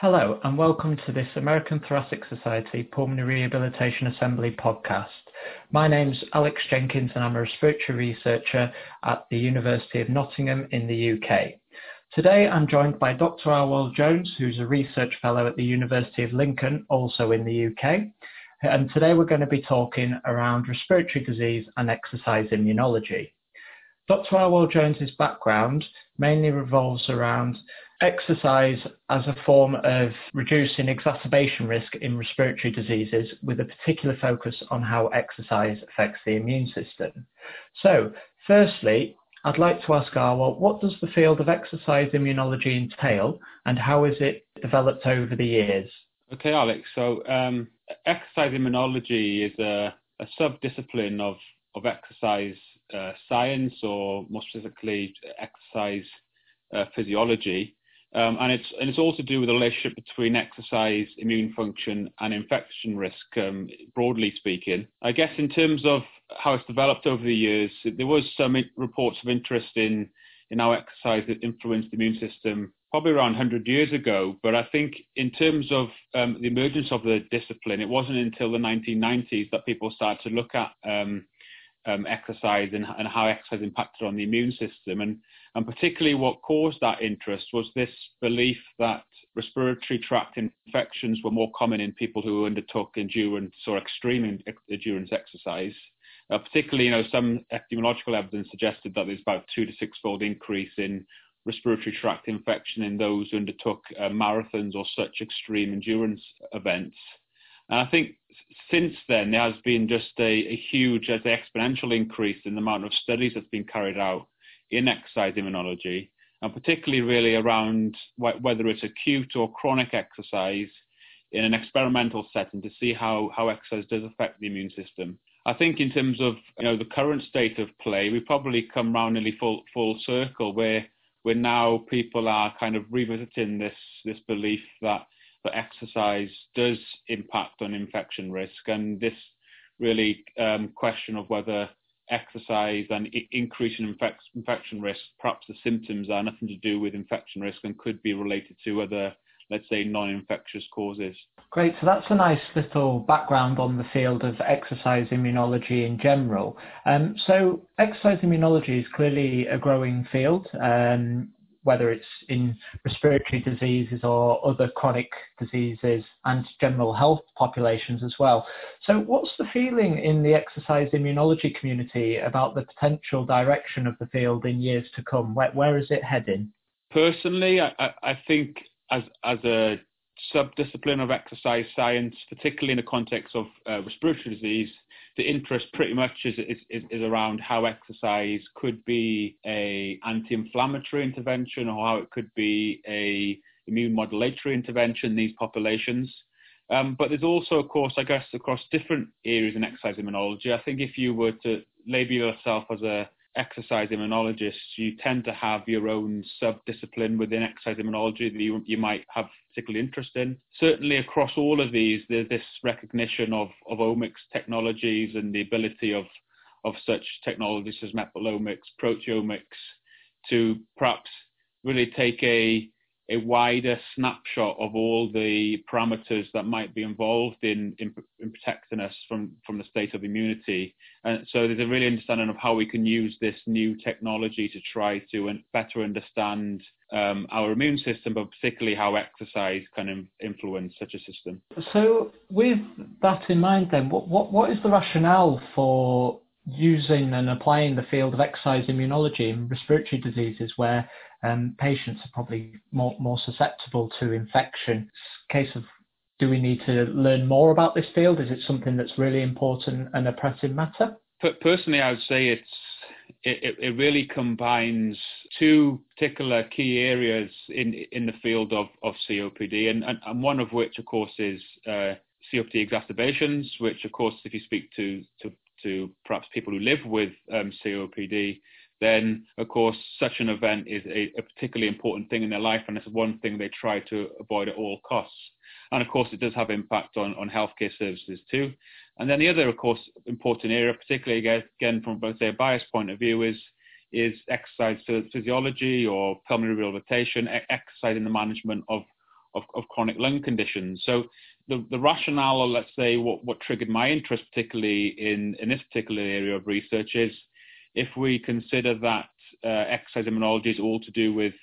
Hello, and welcome to this American Thoracic Society Pulmonary Rehabilitation Assembly podcast. My name's Alex Jenkins, and I'm a respiratory researcher at the University of Nottingham in the UK. Today, I'm joined by Dr. Arwel Jones, who's a research fellow at the University of Lincoln, also in the UK. And today, we're going to be talking around respiratory disease and exercise immunology. Dr. Arwel Jones's background mainly revolves around exercise as a form of reducing exacerbation risk in respiratory diseases with a particular focus on how exercise affects the immune system. So, firstly, I'd like to ask Arwel, what does the field of exercise immunology entail and how has it developed over the years? Okay, Alex. So, um, exercise immunology is a, a sub-discipline of, of exercise uh, science, or more specifically, exercise uh, physiology. Um, and it's and it's all to do with the relationship between exercise, immune function, and infection risk. Um, broadly speaking, I guess in terms of how it's developed over the years, there was some reports of interest in in how exercise that influenced the immune system probably around 100 years ago. But I think in terms of um, the emergence of the discipline, it wasn't until the 1990s that people started to look at um, exercise and, and, how exercise impacted on the immune system. And and particularly what caused that interest was this belief that respiratory tract infections were more common in people who undertook endurance or extreme endurance exercise. Uh, particularly, you know, some epidemiological evidence suggested that there's about two to six fold increase in respiratory tract infection in those who undertook uh, marathons or such extreme endurance events. And I think since then there has been just a, a huge, as exponential increase in the amount of studies that's been carried out in exercise immunology, and particularly really around wh- whether it's acute or chronic exercise in an experimental setting to see how, how exercise does affect the immune system. I think in terms of you know the current state of play, we've probably come round nearly full full circle where where now people are kind of revisiting this this belief that that exercise does impact on infection risk, and this really um, question of whether exercise and increase in infect- infection risk, perhaps the symptoms are nothing to do with infection risk and could be related to other, let's say, non-infectious causes. Great. So that's a nice little background on the field of exercise immunology in general. Um, so exercise immunology is clearly a growing field. Um, whether it's in respiratory diseases or other chronic diseases and general health populations as well. So, what's the feeling in the exercise immunology community about the potential direction of the field in years to come? Where, where is it heading? Personally, I, I think as as a subdiscipline of exercise science, particularly in the context of uh, respiratory disease, the interest pretty much is, is, is around how exercise could be a anti-inflammatory intervention or how it could be a immune modulatory intervention in these populations. Um, but there's also, of course, I guess, across different areas in exercise immunology. I think if you were to label yourself as a exercise immunologists, you tend to have your own sub-discipline within exercise immunology that you, you might have particular interest in. Certainly across all of these, there's this recognition of, of omics technologies and the ability of, of such technologies as metabolomics, proteomics to perhaps really take a a wider snapshot of all the parameters that might be involved in, in, in, protecting us from, from the state of immunity. And so there's a really understanding of how we can use this new technology to try to better understand um, our immune system, but particularly how exercise can influence such a system. So with that in mind then, what, what, what is the rationale for using and applying the field of exercise immunology in respiratory diseases where um, patients are probably more, more susceptible to infection. Case of do we need to learn more about this field? Is it something that's really important and a pressing matter? Personally, I would say it's it, it really combines two particular key areas in in the field of, of COPD, and, and, and one of which, of course, is uh, COPD exacerbations, which, of course, if you speak to to, to perhaps people who live with um, COPD, then of course such an event is a, a, particularly important thing in their life and it's one thing they try to avoid at all costs. And of course it does have impact on, on healthcare services too. And then the other of course important area, particularly again from both a bias point of view is is exercise physiology or pulmonary rehabilitation, exercise in the management of of, of chronic lung conditions. So the, the rationale, or let's say what, what triggered my interest, particularly in, in this particular area of research, is if we consider that uh, exercise immunology is all to do with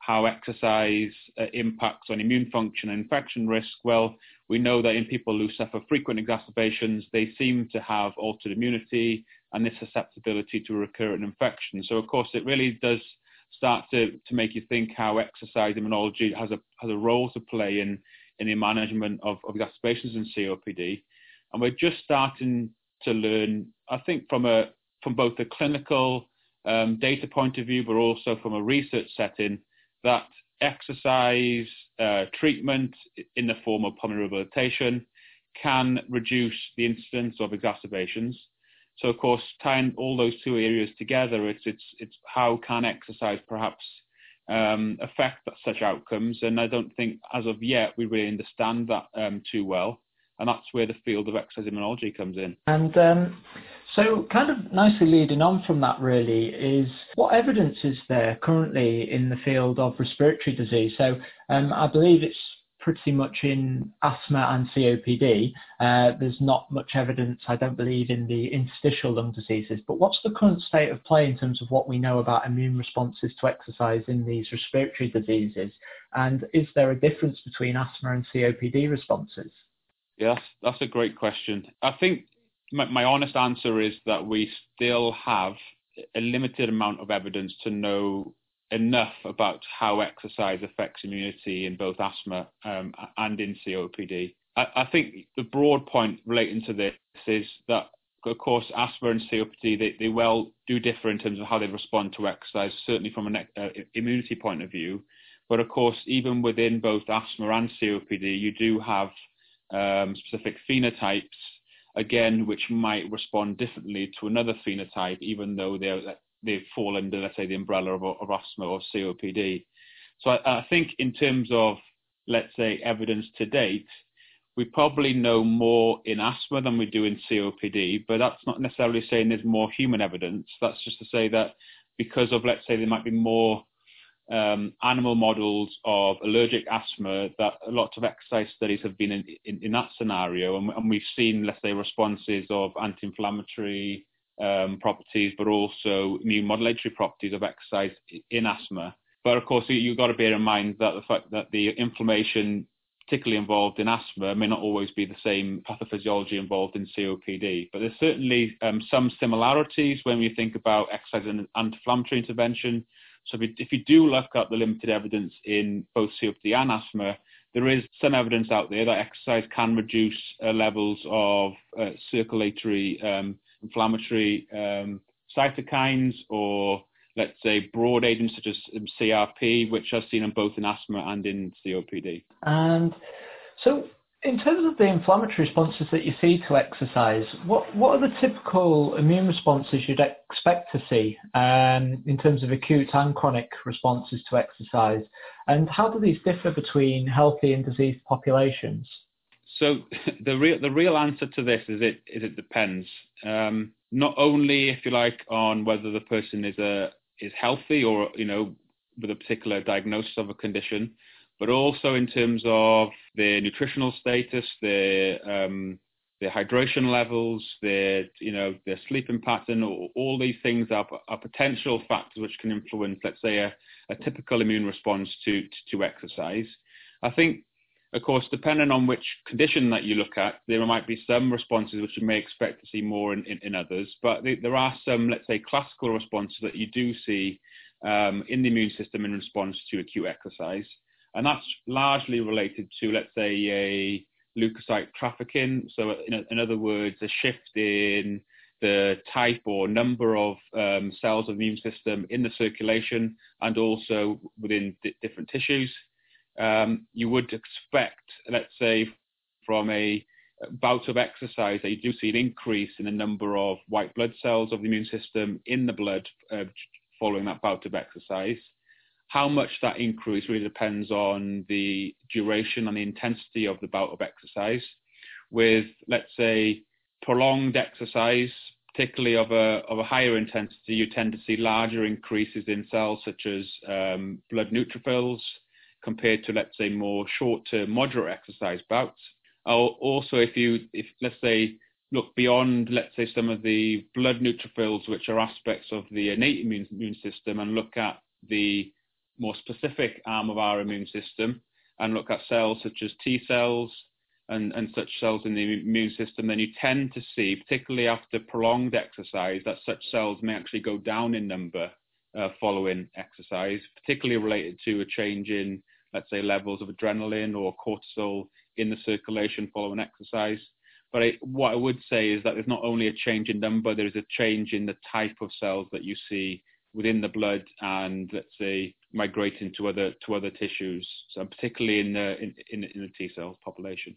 how exercise uh, impacts on immune function and infection risk, well, we know that in people who suffer frequent exacerbations, they seem to have altered immunity and this susceptibility to recurrent infection. So, of course, it really does start to, to make you think how exercise immunology has a, has a role to play in, in the management of, of exacerbations in COPD. And we're just starting to learn, I think, from, a, from both a clinical um, data point of view, but also from a research setting, that exercise uh, treatment in the form of pulmonary rehabilitation can reduce the incidence of exacerbations. So, of course, tying all those two areas together, it's it's it's how can exercise perhaps um, affect such outcomes? And I don't think, as of yet, we really understand that um, too well. And that's where the field of exercise immunology comes in. And um, so, kind of nicely leading on from that, really, is what evidence is there currently in the field of respiratory disease? So, um, I believe it's pretty much in asthma and COPD. Uh, there's not much evidence, I don't believe, in the interstitial lung diseases. But what's the current state of play in terms of what we know about immune responses to exercise in these respiratory diseases? And is there a difference between asthma and COPD responses? Yes, that's a great question. I think my, my honest answer is that we still have a limited amount of evidence to know enough about how exercise affects immunity in both asthma um, and in COPD. I, I, think the broad point relating to this is that, of course, asthma and COPD they, they well do differ in terms of how they respond to exercise, certainly from an uh, immunity point of view. But of course, even within both asthma and COPD, you do have um, specific phenotypes again, which might respond differently to another phenotype, even though they're, they fall under, let's say, the umbrella of, of asthma or COPD. So I, I, think in terms of, let's say, evidence to date, we probably know more in asthma than we do in COPD, but that's not necessarily saying there's more human evidence. That's just to say that because of, let's say, there might be more um, animal models of allergic asthma that a lot of exercise studies have been in, in, in that scenario. And, and, we've seen, let's say, responses of anti inflammatory um, properties, but also immune modulatory properties of exercise in asthma. But of course, you've got to bear in mind that the fact that the inflammation, particularly involved in asthma, may not always be the same pathophysiology involved in COPD. But there's certainly um, some similarities when we think about exercise and anti-inflammatory intervention so if you, if you do look at the limited evidence in both COPD and asthma, there is some evidence out there that exercise can reduce uh, levels of uh, circulatory um, inflammatory um, cytokines or let's say broad agents such as um, CRP, which I've seen in both in asthma and in COPD. And so in terms of the inflammatory responses that you see to exercise, what, what are the typical immune responses you'd expect to see um, in terms of acute and chronic responses to exercise? And how do these differ between healthy and diseased populations? So the real the real answer to this is it is it depends. Um, not only, if you like, on whether the person is a is healthy or you know with a particular diagnosis of a condition, but also in terms of their nutritional status, their um, their hydration levels, their you know their sleeping pattern, all, all these things are, are, potential factors which can influence, let's say, a, a typical immune response to, to, to exercise. I think, of course, depending on which condition that you look at, there might be some responses which you may expect to see more in, in, in others, but there are some, let's say, classical responses that you do see um, in the immune system in response to acute exercise and that's largely related to, let's say, a leukocyte trafficking. So, in, in other words, a shift in the type or number of um, cells of the immune system in the circulation and also within different tissues. Um, you would expect, let's say, from a bout of exercise that you do see an increase in the number of white blood cells of the immune system in the blood uh, following that bout of exercise. How much that increase really depends on the duration and the intensity of the bout of exercise. With, let's say, prolonged exercise, particularly of a, of a higher intensity, you tend to see larger increases in cells such as um, blood neutrophils, compared to, let's say, more short-term moderate exercise bouts. Also, if you, if let's say, look beyond, let's say, some of the blood neutrophils, which are aspects of the innate immune, immune system, and look at the more specific arm of our immune system, and look at cells such as T cells and, and such cells in the immune system, then you tend to see, particularly after prolonged exercise, that such cells may actually go down in number uh, following exercise, particularly related to a change in, let's say, levels of adrenaline or cortisol in the circulation following exercise. But I, what I would say is that there's not only a change in number, there is a change in the type of cells that you see within the blood and let's say migrating to other to other tissues, so particularly in the in, in, in the T cell population.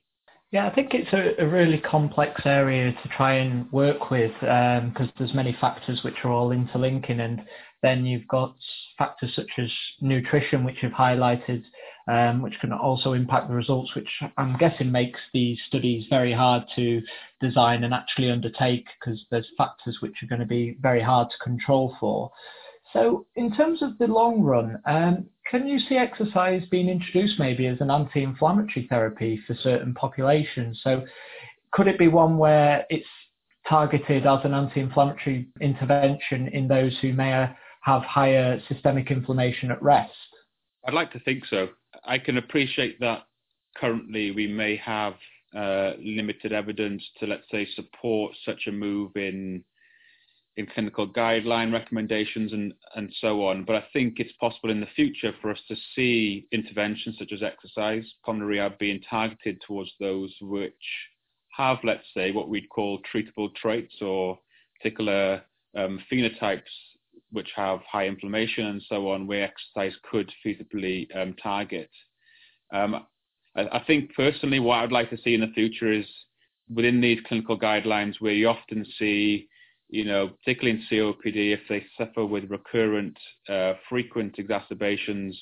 Yeah, I think it's a, a, really complex area to try and work with because um, there's many factors which are all interlinking, and then you've got factors such as nutrition, which you've highlighted, um, which can also impact the results, which I'm guessing makes these studies very hard to design and actually undertake because there's factors which are going to be very hard to control for. So, in terms of the long run, um, can you see exercise being introduced maybe as an anti inflammatory therapy for certain populations? So, could it be one where it's targeted as an anti inflammatory intervention in those who may have higher systemic inflammation at rest? I'd like to think so. I can appreciate that currently we may have uh, limited evidence to, let's say, support such a move in in clinical guideline recommendations and, and so on. But I think it's possible in the future for us to see interventions such as exercise, pulmonary rehab being targeted towards those which have, let's say, what we'd call treatable traits or particular um, phenotypes which have high inflammation and so on, where exercise could feasibly um, target. Um, I, I think personally what I'd like to see in the future is within these clinical guidelines where you often see you know, particularly in COPD, if they suffer with recurrent, uh, frequent exacerbations,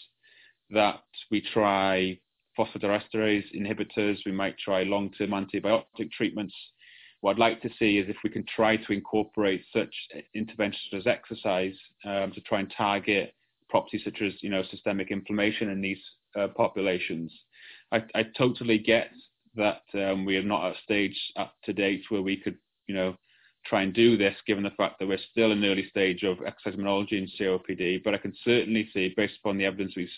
that we try phosphodiesterase inhibitors, we might try long-term antibiotic treatments. What I'd like to see is if we can try to incorporate such interventions as exercise um, to try and target properties such as, you know, systemic inflammation in these uh, populations. I, I, totally get that um, we are not at a stage up to date where we could, you know, try and do this, given the fact that we're still in the early stage of exercise immunology in COPD. But I can certainly see, based upon the evidence we've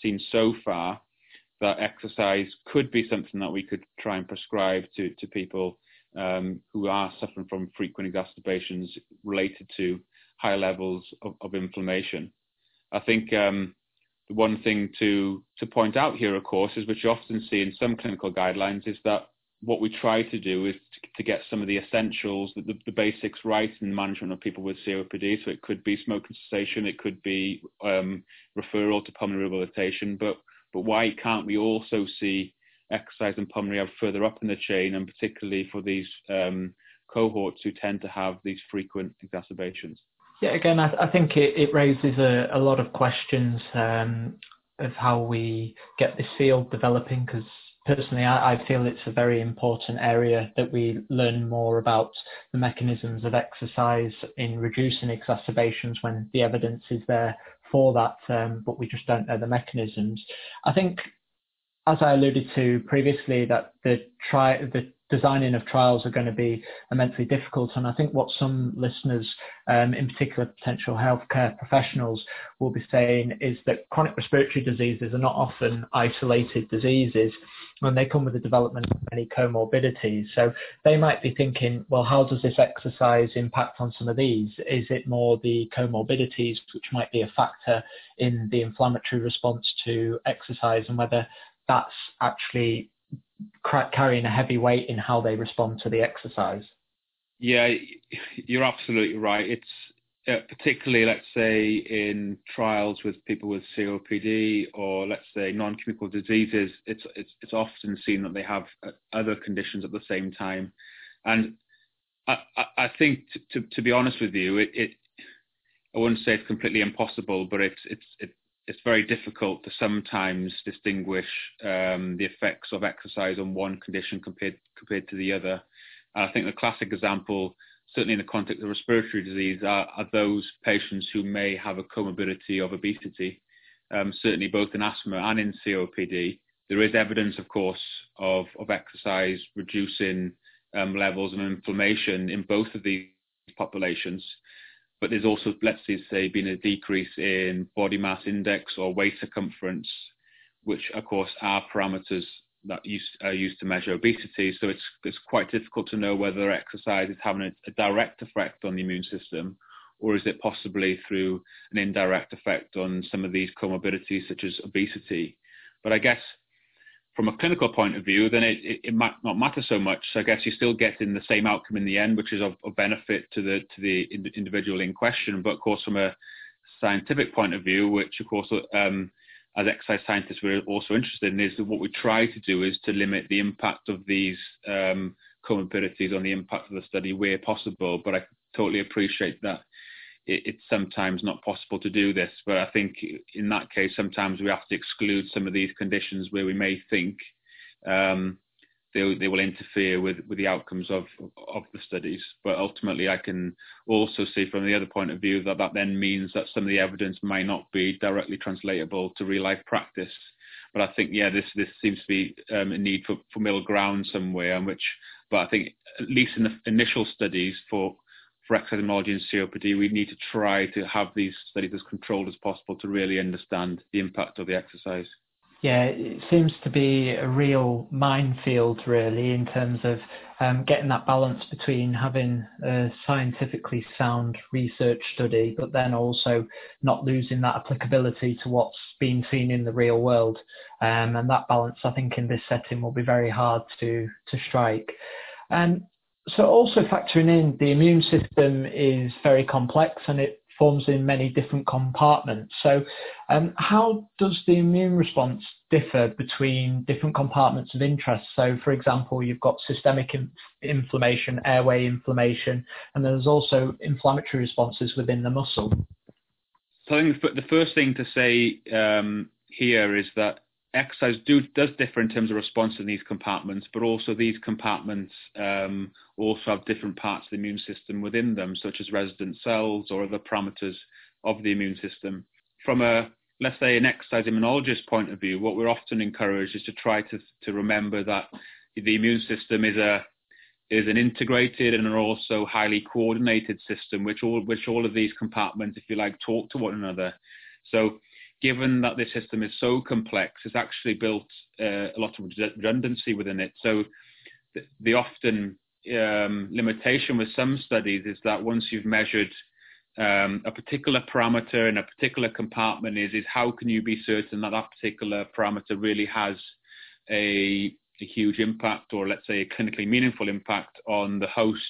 seen so far, that exercise could be something that we could try and prescribe to, to people um, who are suffering from frequent exacerbations related to high levels of, of inflammation. I think um, the one thing to, to point out here, of course, is which you often see in some clinical guidelines, is that what we try to do is to, to get some of the essentials, the, the, basics right in the management of people with COPD. So it could be smoking cessation, it could be um, referral to pulmonary rehabilitation. But but why can't we also see exercise and pulmonary rehab further up in the chain, and particularly for these um, cohorts who tend to have these frequent exacerbations? Yeah, again, I, I think it, it, raises a, a, lot of questions um, of how we get this field developing because personally, I, I, feel it's a very important area that we learn more about the mechanisms of exercise in reducing exacerbations when the evidence is there for that, um, but we just don't know the mechanisms. I think, as I alluded to previously, that the try the designing of trials are going to be immensely difficult. And I think what some listeners, um, in particular potential healthcare professionals, will be saying is that chronic respiratory diseases are not often isolated diseases when they come with the development of many comorbidities. So they might be thinking, well, how does this exercise impact on some of these? Is it more the comorbidities which might be a factor in the inflammatory response to exercise and whether that's actually carrying a heavy weight in how they respond to the exercise. Yeah, you're absolutely right. It's uh, particularly, let's say, in trials with people with COPD or let's say non-communicable diseases, it's, it's it's often seen that they have uh, other conditions at the same time, and I, I think to, to, to be honest with you, it, it I wouldn't say it's completely impossible, but it's it's it, it's very difficult to sometimes distinguish um, the effects of exercise on one condition compared compared to the other. I think the classic example, certainly in the context of respiratory disease, are, are those patients who may have a comorbidity of obesity. um, certainly both in asthma and in COPD. There is evidence, of course, of, of exercise reducing um, levels of inflammation in both of these populations. But there's also, let's say, been a decrease in body mass index or waist circumference, which, of course, are parameters that are used to measure obesity. So it's, it's quite difficult to know whether exercise is having a, a direct effect on the immune system or is it possibly through an indirect effect on some of these comorbidities such as obesity? But I guess from a clinical point of view, then it, it, it, might not matter so much. So I guess you're still getting the same outcome in the end, which is of, of benefit to the to the individual in question. But of course, from a scientific point of view, which of course, um, as exercise scientists, we're also interested in, is that what we try to do is to limit the impact of these um, comorbidities on the impact of the study where possible. But I totally appreciate that it's sometimes not possible to do this. But I think in that case, sometimes we have to exclude some of these conditions where we may think um, they, they will interfere with, with the outcomes of, of the studies. But ultimately, I can also see from the other point of view that that then means that some of the evidence may not be directly translatable to real life practice. But I think, yeah, this this seems to be um, a need for, for middle ground somewhere, in which, but I think at least in the initial studies for for exercise and COPD, we need to try to have these studies as controlled as possible to really understand the impact of the exercise. Yeah, it seems to be a real minefield, really, in terms of um, getting that balance between having a scientifically sound research study, but then also not losing that applicability to what's being seen in the real world. Um, and that balance, I think, in this setting will be very hard to to strike. Um, so also factoring in the immune system is very complex and it forms in many different compartments. So um, how does the immune response differ between different compartments of interest? So for example, you've got systemic in- inflammation, airway inflammation, and there's also inflammatory responses within the muscle. So I think the first thing to say um, here is that exercise do, does differ in terms of response in these compartments, but also these compartments um, also have different parts of the immune system within them, such as resident cells or other parameters of the immune system. From a let's say an exercise immunologist point of view, what we're often encouraged is to try to to remember that the immune system is a is an integrated and also highly coordinated system, which all which all of these compartments, if you like, talk to one another. So given that this system is so complex, it's actually built uh, a lot of redundancy within it. So the, the often um, limitation with some studies is that once you've measured um, a particular parameter in a particular compartment, is is how can you be certain that that particular parameter really has a, a huge impact, or let's say a clinically meaningful impact on the host.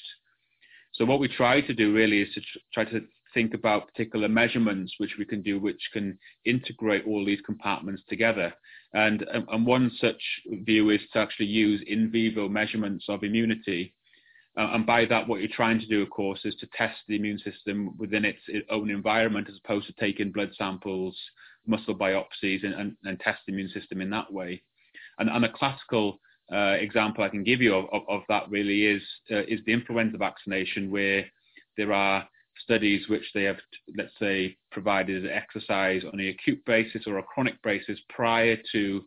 So what we try to do really is to tr- try to think about particular measurements which we can do, which can integrate all these compartments together. And, and one such view is to actually use in vivo measurements of immunity. Uh, and by that, what you're trying to do, of course, is to test the immune system within its, own environment as opposed to taking blood samples, muscle biopsies, and, and, and test the immune system in that way. And, and a classical uh, example I can give you of, of, of that really is uh, is the influenza vaccination, where there are studies which they have, let's say, provided exercise on an acute basis or a chronic basis prior to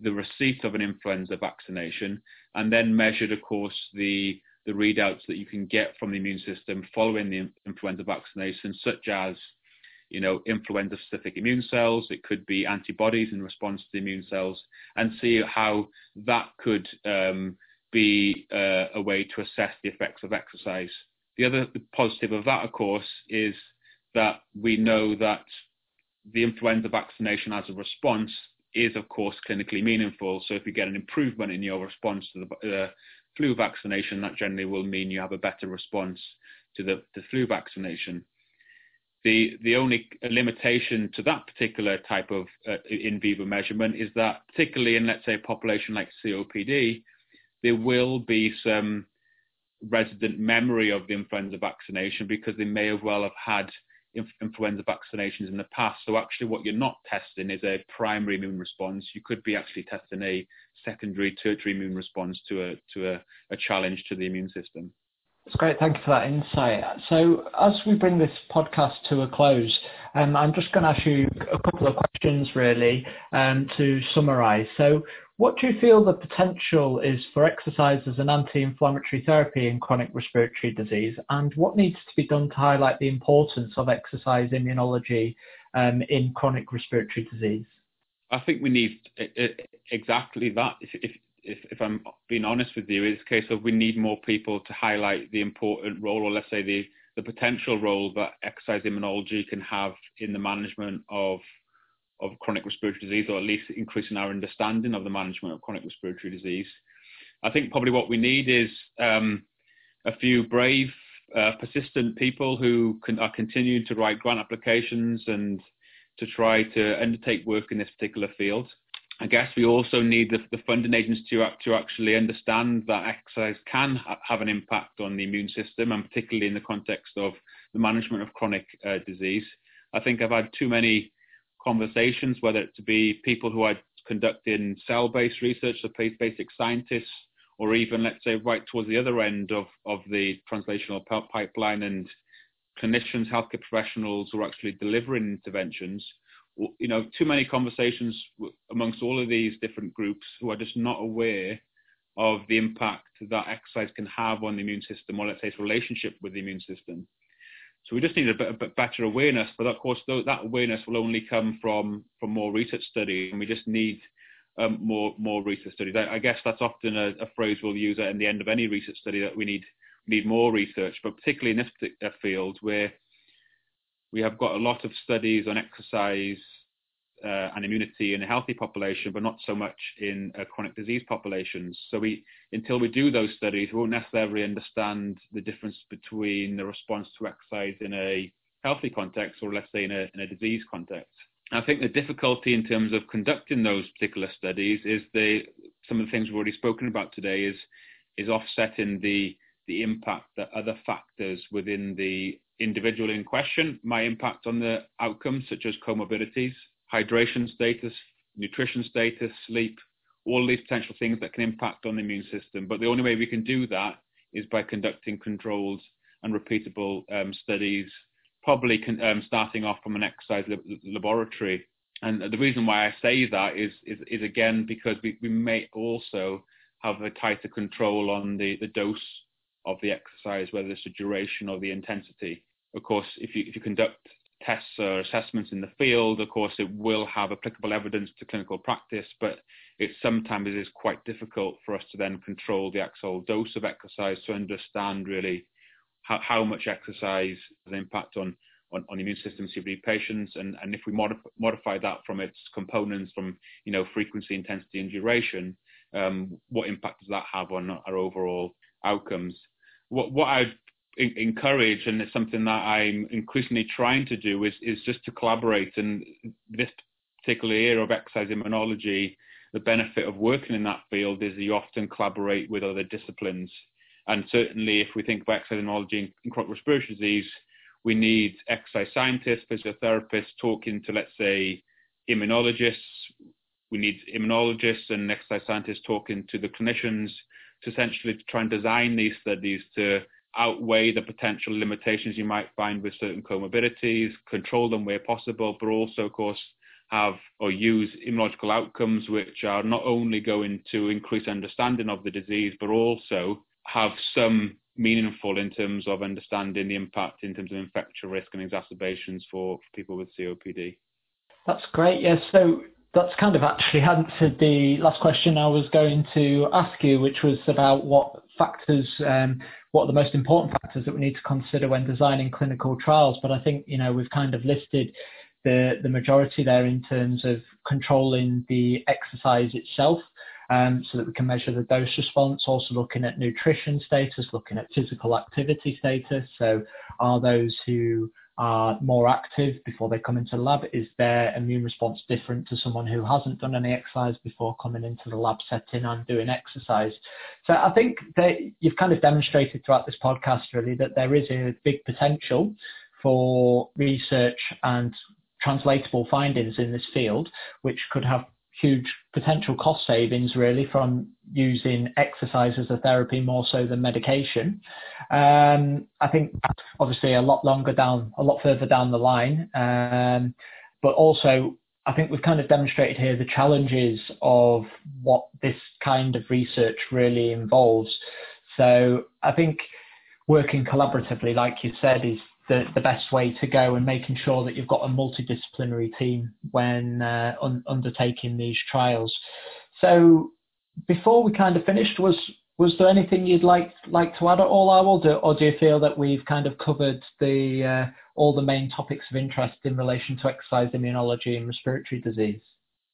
the receipt of an influenza vaccination, and then measured, of course, the the readouts that you can get from the immune system following the influenza vaccination, such as you know, influenza specific immune cells, it could be antibodies in response to the immune cells, and see how that could um, be uh, a way to assess the effects of exercise. The other positive of that, of course, is that we know that the influenza vaccination as a response is, of course, clinically meaningful. So if you get an improvement in your response to the uh, flu vaccination, that generally will mean you have a better response to the, the flu vaccination. The, the only limitation to that particular type of uh, in vivo measurement is that, particularly in, let's say, a population like COPD, there will be some resident memory of the influenza vaccination because they may have well have had influenza vaccinations in the past. So actually, what you're not testing is a primary immune response. You could be actually testing a secondary, tertiary immune response to a to a, a challenge to the immune system. That's great. Thank you for that insight. So, as we bring this podcast to a close, um, I'm just going to ask you a couple of questions really um, to summarise. So, what do you feel the potential is for exercise as an anti-inflammatory therapy in chronic respiratory disease, and what needs to be done to highlight the importance of exercise immunology um, in chronic respiratory disease? I think we need exactly that. If, if, if, if, I'm being honest with you, it's a case of we need more people to highlight the important role, or let's say the, the potential role that exercise immunology can have in the management of of chronic respiratory disease, or at least increasing our understanding of the management of chronic respiratory disease. I think probably what we need is um, a few brave, uh, persistent people who can, are continuing to write grant applications and to try to undertake work in this particular field. I guess we also need the, the funding agencies to, to actually understand that exercise can ha- have an impact on the immune system, and particularly in the context of the management of chronic uh, disease. I think I've had too many conversations, whether it to be people who are conducting cell-based research, so basic scientists, or even let's say right towards the other end of, of the translational pipeline and clinicians, healthcare professionals who are actually delivering interventions. You know, too many conversations amongst all of these different groups who are just not aware of the impact that exercise can have on the immune system, or let's say its relationship with the immune system. So we just need a bit, a bit better awareness, but of course that awareness will only come from from more research study, and we just need um, more more research studies. I, I guess that's often a, a, phrase we'll use at the end of any research study that we need need more research, but particularly in this field where we have got a lot of studies on exercise uh, and immunity in a healthy population, but not so much in uh, chronic disease populations. So we, until we do those studies, we won't necessarily understand the difference between the response to exercise in a healthy context or let's say in a, in a disease context. I think the difficulty in terms of conducting those particular studies is the some of the things we've already spoken about today is is offsetting the the impact that other factors within the individual in question might impact on the outcomes, such as comorbidities, hydration status, nutrition status, sleep, all these potential things that can impact on the immune system. But the only way we can do that is by conducting controlled and repeatable um, studies, probably um, starting off from an exercise laboratory. And the reason why I say that is, is, is again because we, we may also have a tighter control on the, the dose of the exercise, whether it's the duration or the intensity. Of course, if you, if you conduct tests or assessments in the field, of course, it will have applicable evidence to clinical practice, but it sometimes is quite difficult for us to then control the actual dose of exercise to understand really how, how much exercise has an impact on, on, on immune system COPD patients. And, and if we modify, modify that from its components from, you know, frequency, intensity and duration, um, what impact does that have on our overall outcomes? What, what I encourage, and it's something that I'm increasingly trying to do, is is just to collaborate. And this particular area of exercise immunology, the benefit of working in that field is you often collaborate with other disciplines. And certainly, if we think about exercise immunology in chronic respiratory disease, we need exercise scientists, physiotherapists talking to, let's say, immunologists. We need immunologists and exercise scientists talking to the clinicians to essentially try and design these studies to outweigh the potential limitations you might find with certain comorbidities, control them where possible, but also, of course, have or use immunological outcomes which are not only going to increase understanding of the disease, but also have some meaningful in terms of understanding the impact in terms of infection risk and exacerbations for, for people with COPD. That's great. Yes. So that's kind of actually answered the last question I was going to ask you, which was about what factors, um, what are the most important factors that we need to consider when designing clinical trials. But I think you know we've kind of listed the the majority there in terms of controlling the exercise itself. Um, so that we can measure the dose response, also looking at nutrition status, looking at physical activity status. So, are those who are more active before they come into the lab? Is their immune response different to someone who hasn't done any exercise before coming into the lab setting and doing exercise? So I think that you've kind of demonstrated throughout this podcast really that there is a big potential for research and translatable findings in this field, which could have huge potential cost savings really from using exercise as a therapy more so than medication. Um, I think obviously a lot longer down, a lot further down the line, um, but also I think we've kind of demonstrated here the challenges of what this kind of research really involves. So I think working collaboratively, like you said, is the, the best way to go and making sure that you've got a multidisciplinary team when uh, un- undertaking these trials. So before we kind of finished, was was there anything you'd like like to add at all, Arwel, or do you feel that we've kind of covered the uh, all the main topics of interest in relation to exercise immunology and respiratory disease?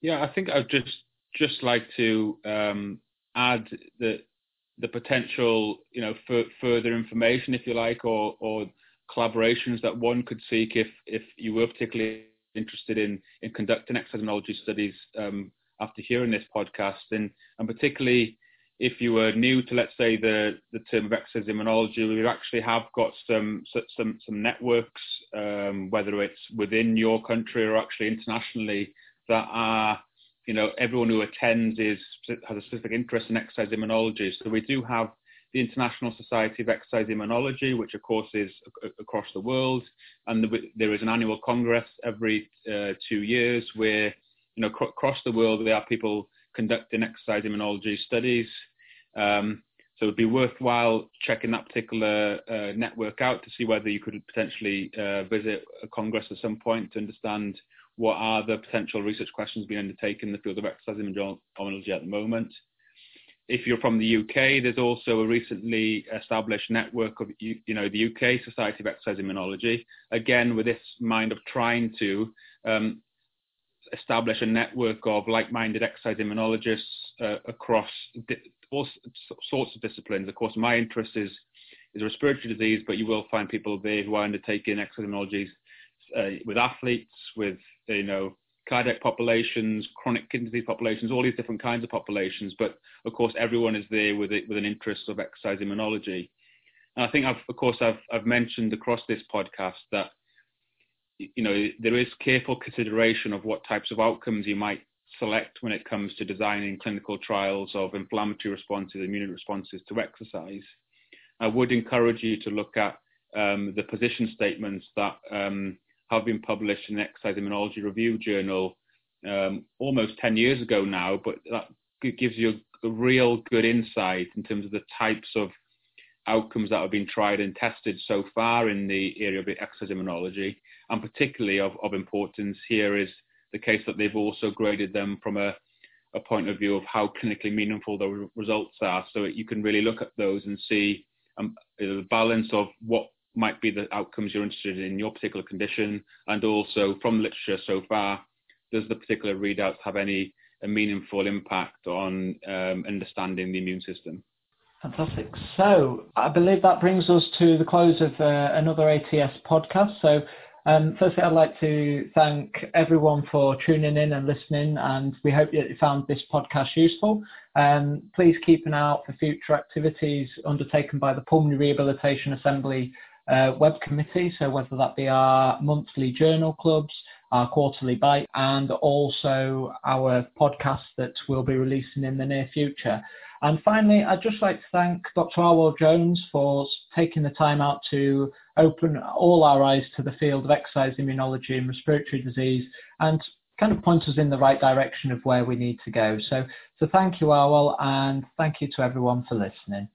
Yeah, I think I'd just just like to um, add the the potential, you know, for further information, if you like, or or collaborations that one could seek if if you were particularly interested in in conducting exercise immunology studies um, after hearing this podcast, and and particularly if you were new to let's say the the term of exercise immunology, we actually have got some some some networks, um, whether it's within your country or actually internationally, that are you know everyone who attends is has a specific interest in exercise immunology. So we do have the International Society of Exercise Immunology, which of course is across the world, and there is an annual congress every uh, two years where you know across the world there are people conducting exercise immunology studies. Um, so it'd be worthwhile checking that particular uh, network out to see whether you could potentially uh, visit a congress at some point to understand what are the potential research questions being undertaken in the field of exercise immunology at the moment if you're from the UK, there's also a recently established network of, you know, the UK Society of Exercise Immunology. Again, with this mind of trying to um, establish a network of like-minded exercise immunologists uh, across all sorts of disciplines. Of course, my interest is is respiratory disease, but you will find people there who are undertaking exercise immunologies uh, with athletes, with you know cardiac populations, chronic kidney disease populations, all these different kinds of populations. But of course, everyone is there with it, with an interest of exercise immunology. And I think, I've, of course, I've, I've mentioned across this podcast that you know there is careful consideration of what types of outcomes you might select when it comes to designing clinical trials of inflammatory responses, immune responses to exercise. I would encourage you to look at um, the position statements that um, have been published in the Exercise Immunology Review Journal um, almost 10 years ago now, but that gives you a, real good insight in terms of the types of outcomes that have been tried and tested so far in the area of exercise immunology. And particularly of, of importance here is the case that they've also graded them from a, a point of view of how clinically meaningful the results are. So you can really look at those and see um, the balance of what might be the outcomes you're interested in, in your particular condition, and also from literature so far, does the particular readouts have any meaningful impact on um, understanding the immune system? Fantastic. So I believe that brings us to the close of uh, another ATS podcast. So um, firstly, I'd like to thank everyone for tuning in and listening, and we hope that you found this podcast useful. Um, please keep an eye out for future activities undertaken by the Pulmonary Rehabilitation Assembly uh, web committee, so whether that be our monthly journal clubs, our quarterly bite, and also our podcast that we'll be releasing in the near future. And finally, I'd just like to thank Dr. Arwel Jones for taking the time out to open all our eyes to the field of exercise immunology and respiratory disease and kind of point us in the right direction of where we need to go. So, so thank you, Arwel, and thank you to everyone for listening.